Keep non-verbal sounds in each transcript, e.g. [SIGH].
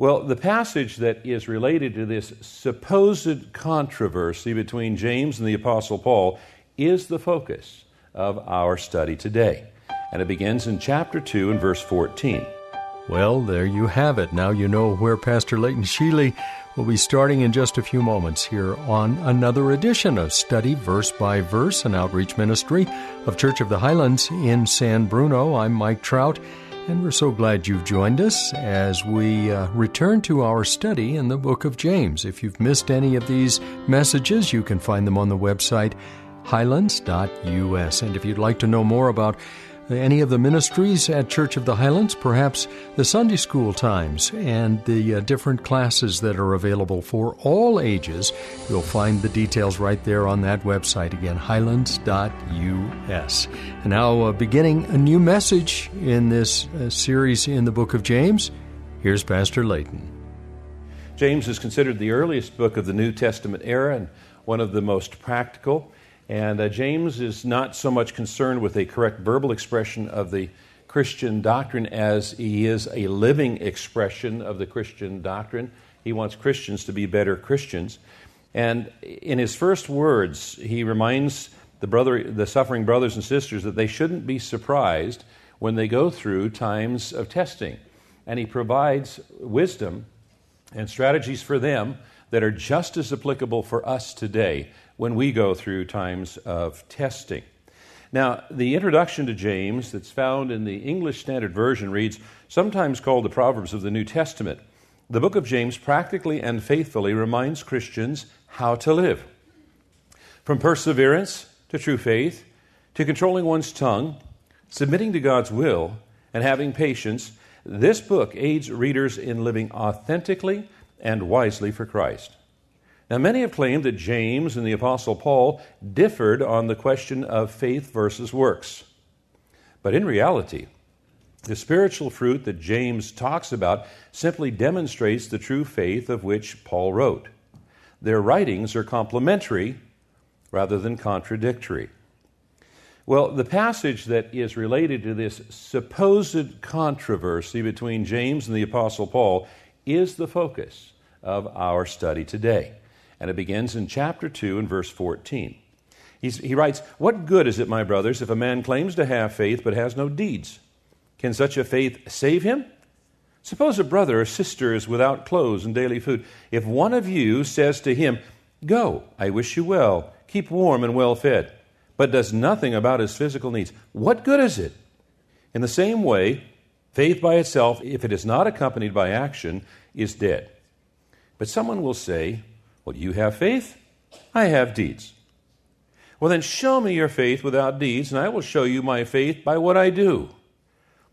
Well, the passage that is related to this supposed controversy between James and the Apostle Paul is the focus of our study today. And it begins in chapter 2 and verse 14. Well, there you have it. Now you know where Pastor Leighton Sheely will be starting in just a few moments here on another edition of Study Verse by Verse, an outreach ministry of Church of the Highlands in San Bruno. I'm Mike Trout. And we're so glad you've joined us as we uh, return to our study in the book of James. If you've missed any of these messages, you can find them on the website highlands.us. And if you'd like to know more about any of the ministries at Church of the Highlands, perhaps the Sunday school times and the uh, different classes that are available for all ages. You'll find the details right there on that website again, highlands.us. And now, uh, beginning a new message in this uh, series in the book of James, here's Pastor Leighton. James is considered the earliest book of the New Testament era and one of the most practical. And uh, James is not so much concerned with a correct verbal expression of the Christian doctrine as he is a living expression of the Christian doctrine. He wants Christians to be better Christians. And in his first words, he reminds the, brother, the suffering brothers and sisters that they shouldn't be surprised when they go through times of testing. And he provides wisdom and strategies for them that are just as applicable for us today when we go through times of testing. Now, the introduction to James that's found in the English Standard Version reads, sometimes called the Proverbs of the New Testament. The book of James practically and faithfully reminds Christians how to live. From perseverance to true faith, to controlling one's tongue, submitting to God's will, and having patience, this book aids readers in living authentically and wisely for Christ. Now, many have claimed that James and the Apostle Paul differed on the question of faith versus works. But in reality, the spiritual fruit that James talks about simply demonstrates the true faith of which Paul wrote. Their writings are complementary rather than contradictory. Well, the passage that is related to this supposed controversy between James and the Apostle Paul is the focus of our study today and it begins in chapter 2 and verse 14. He's, he writes, What good is it, my brothers, if a man claims to have faith but has no deeds? Can such a faith save him? Suppose a brother or sister is without clothes and daily food. If one of you says to him, Go, I wish you well, keep warm and well fed, but does nothing about his physical needs, what good is it? In the same way, faith by itself, if it is not accompanied by action, is dead. But someone will say, well, you have faith, I have deeds. Well, then show me your faith without deeds, and I will show you my faith by what I do.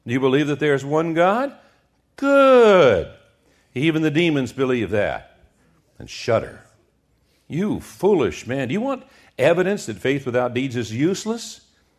Do you believe that there is one God? Good. Even the demons believe that and shudder. You foolish man, do you want evidence that faith without deeds is useless?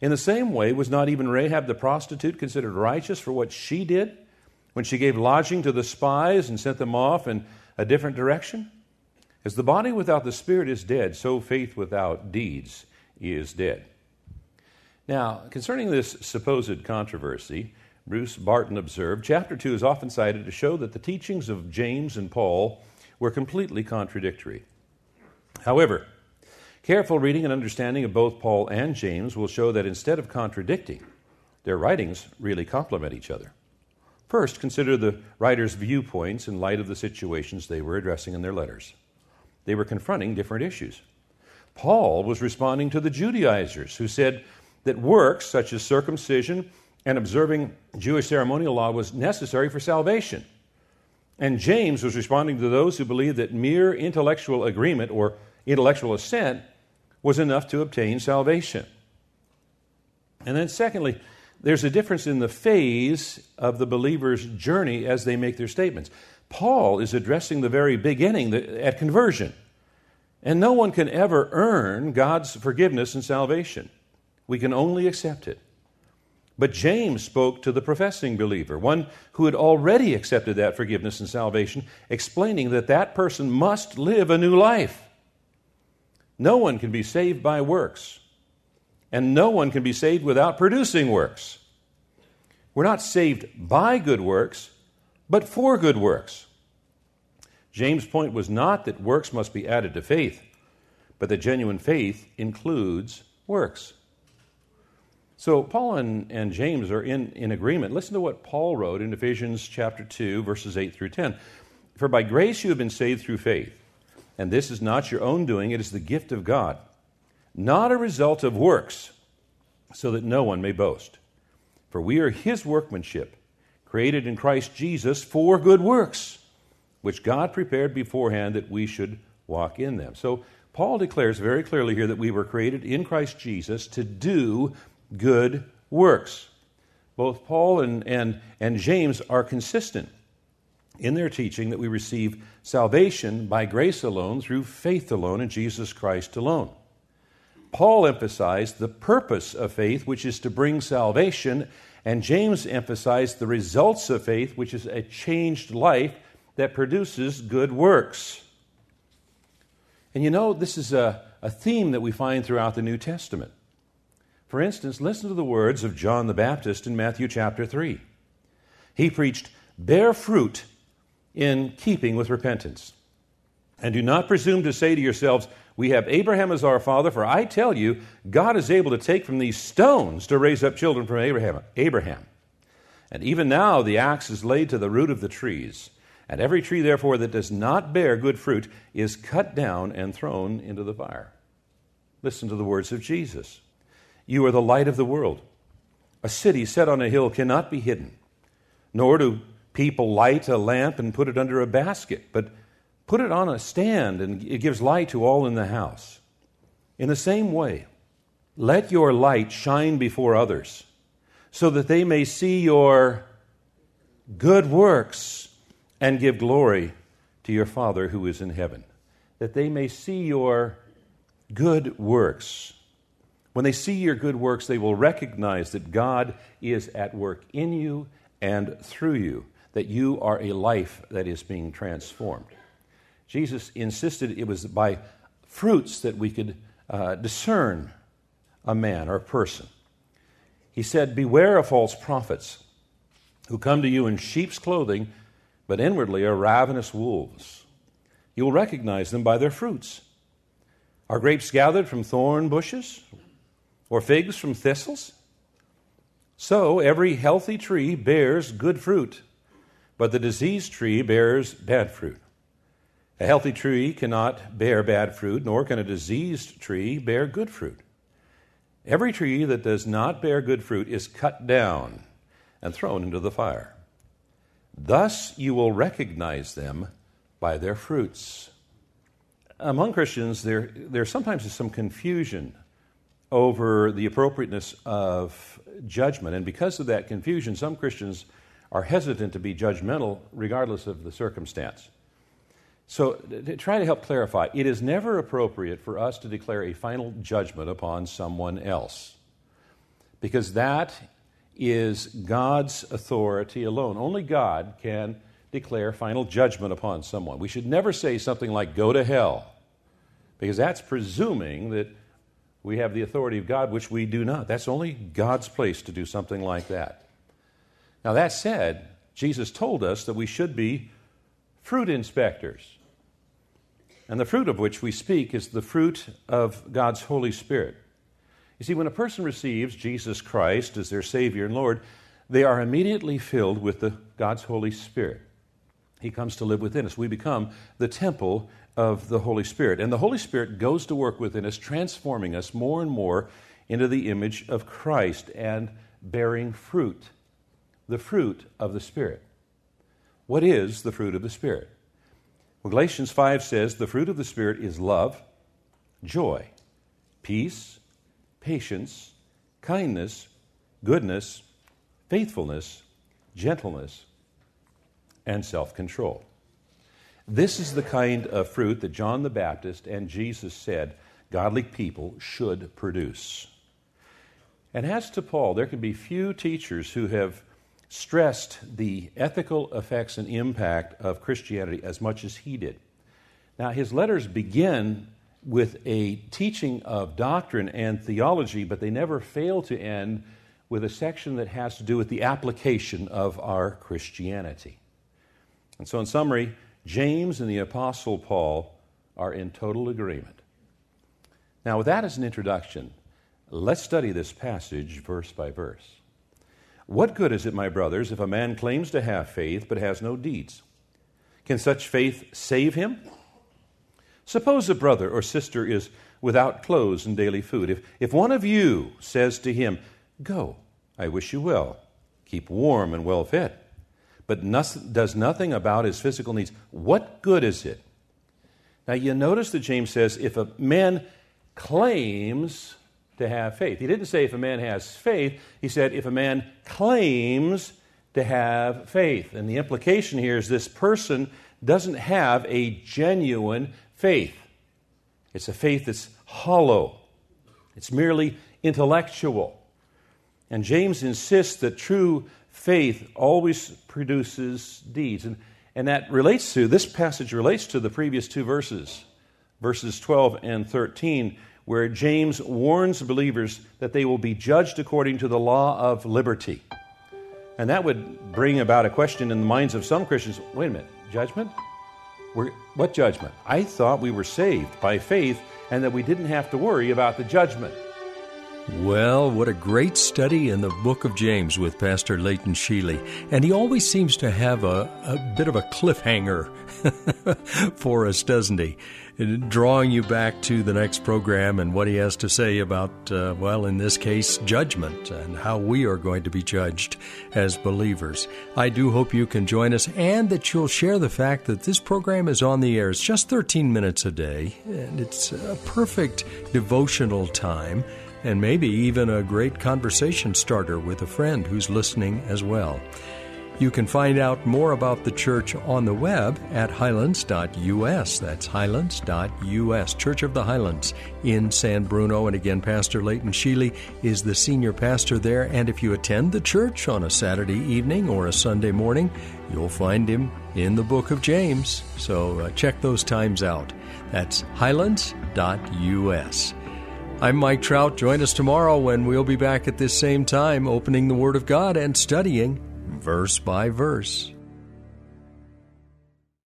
In the same way, was not even Rahab the prostitute considered righteous for what she did? when she gave lodging to the spies and sent them off in a different direction? As the body without the spirit is dead, so faith without deeds is dead. Now, concerning this supposed controversy, Bruce Barton observed chapter 2 is often cited to show that the teachings of James and Paul were completely contradictory. However, careful reading and understanding of both Paul and James will show that instead of contradicting, their writings really complement each other. First, consider the writer's viewpoints in light of the situations they were addressing in their letters. They were confronting different issues. Paul was responding to the Judaizers who said that works such as circumcision and observing Jewish ceremonial law was necessary for salvation. And James was responding to those who believed that mere intellectual agreement or intellectual assent was enough to obtain salvation. And then, secondly, there's a difference in the phase of the believer's journey as they make their statements. Paul is addressing the very beginning at conversion. And no one can ever earn God's forgiveness and salvation. We can only accept it. But James spoke to the professing believer, one who had already accepted that forgiveness and salvation, explaining that that person must live a new life. No one can be saved by works, and no one can be saved without producing works. We're not saved by good works, but for good works. James' point was not that works must be added to faith, but that genuine faith includes works. So Paul and, and James are in, in agreement. Listen to what Paul wrote in Ephesians chapter 2, verses 8 through 10. For by grace you have been saved through faith, and this is not your own doing, it is the gift of God, not a result of works, so that no one may boast. For we are his workmanship, created in Christ Jesus for good works, which God prepared beforehand that we should walk in them. So Paul declares very clearly here that we were created in Christ Jesus to do good works. Both Paul and, and, and James are consistent in their teaching that we receive salvation by grace alone, through faith alone, in Jesus Christ alone. Paul emphasized the purpose of faith, which is to bring salvation, and James emphasized the results of faith, which is a changed life that produces good works. And you know, this is a, a theme that we find throughout the New Testament. For instance, listen to the words of John the Baptist in Matthew chapter 3. He preached, Bear fruit in keeping with repentance. And do not presume to say to yourselves, We have Abraham as our father, for I tell you, God is able to take from these stones to raise up children from Abraham. Abraham. And even now the axe is laid to the root of the trees. And every tree, therefore, that does not bear good fruit is cut down and thrown into the fire. Listen to the words of Jesus. You are the light of the world. A city set on a hill cannot be hidden, nor do people light a lamp and put it under a basket, but put it on a stand and it gives light to all in the house. In the same way, let your light shine before others, so that they may see your good works and give glory to your Father who is in heaven. That they may see your good works when they see your good works, they will recognize that God is at work in you and through you, that you are a life that is being transformed. Jesus insisted it was by fruits that we could uh, discern a man or a person. He said, Beware of false prophets who come to you in sheep's clothing, but inwardly are ravenous wolves. You will recognize them by their fruits. Are grapes gathered from thorn bushes or figs from thistles? So every healthy tree bears good fruit, but the diseased tree bears bad fruit. A healthy tree cannot bear bad fruit, nor can a diseased tree bear good fruit. Every tree that does not bear good fruit is cut down and thrown into the fire. Thus you will recognize them by their fruits. Among Christians, there, there sometimes is some confusion over the appropriateness of judgment. And because of that confusion, some Christians are hesitant to be judgmental regardless of the circumstance. So, to try to help clarify, it is never appropriate for us to declare a final judgment upon someone else because that is God's authority alone. Only God can declare final judgment upon someone. We should never say something like, go to hell, because that's presuming that we have the authority of God, which we do not. That's only God's place to do something like that. Now, that said, Jesus told us that we should be fruit inspectors. And the fruit of which we speak is the fruit of God's Holy Spirit. You see, when a person receives Jesus Christ as their Savior and Lord, they are immediately filled with the, God's Holy Spirit. He comes to live within us. We become the temple of the Holy Spirit. And the Holy Spirit goes to work within us, transforming us more and more into the image of Christ and bearing fruit, the fruit of the Spirit. What is the fruit of the Spirit? Well, Galatians 5 says the fruit of the Spirit is love, joy, peace, patience, kindness, goodness, faithfulness, gentleness, and self control. This is the kind of fruit that John the Baptist and Jesus said godly people should produce. And as to Paul, there can be few teachers who have stressed the ethical effects and impact of Christianity as much as he did. Now, his letters begin with a teaching of doctrine and theology, but they never fail to end with a section that has to do with the application of our Christianity. And so, in summary, James and the Apostle Paul are in total agreement. Now, with that as an introduction, let's study this passage verse by verse. What good is it, my brothers, if a man claims to have faith but has no deeds? Can such faith save him? Suppose a brother or sister is without clothes and daily food. If, if one of you says to him, Go, I wish you well, keep warm and well fed, but does nothing about his physical needs, what good is it? Now you notice that James says, if a man claims to have faith, he didn't say if a man has faith, he said if a man claims to have faith. And the implication here is this person doesn't have a genuine faith. It's a faith that's hollow, it's merely intellectual. And James insists that true faith always produces deeds. And, and that relates to, this passage relates to the previous two verses, verses 12 and 13, where James warns believers that they will be judged according to the law of liberty. And that would bring about a question in the minds of some Christians wait a minute, judgment? We're, what judgment? I thought we were saved by faith and that we didn't have to worry about the judgment. Well, what a great study in the book of James with Pastor Leighton Sheely. And he always seems to have a, a bit of a cliffhanger [LAUGHS] for us, doesn't he? Drawing you back to the next program and what he has to say about, uh, well, in this case, judgment and how we are going to be judged as believers. I do hope you can join us and that you'll share the fact that this program is on the air. It's just 13 minutes a day, and it's a perfect devotional time and maybe even a great conversation starter with a friend who's listening as well. You can find out more about the church on the web at highlands.us. That's highlands.us, Church of the Highlands in San Bruno. And again, Pastor Leighton Sheely is the senior pastor there. And if you attend the church on a Saturday evening or a Sunday morning, you'll find him in the book of James. So uh, check those times out. That's highlands.us. I'm Mike Trout. Join us tomorrow when we'll be back at this same time, opening the Word of God and studying verse by verse.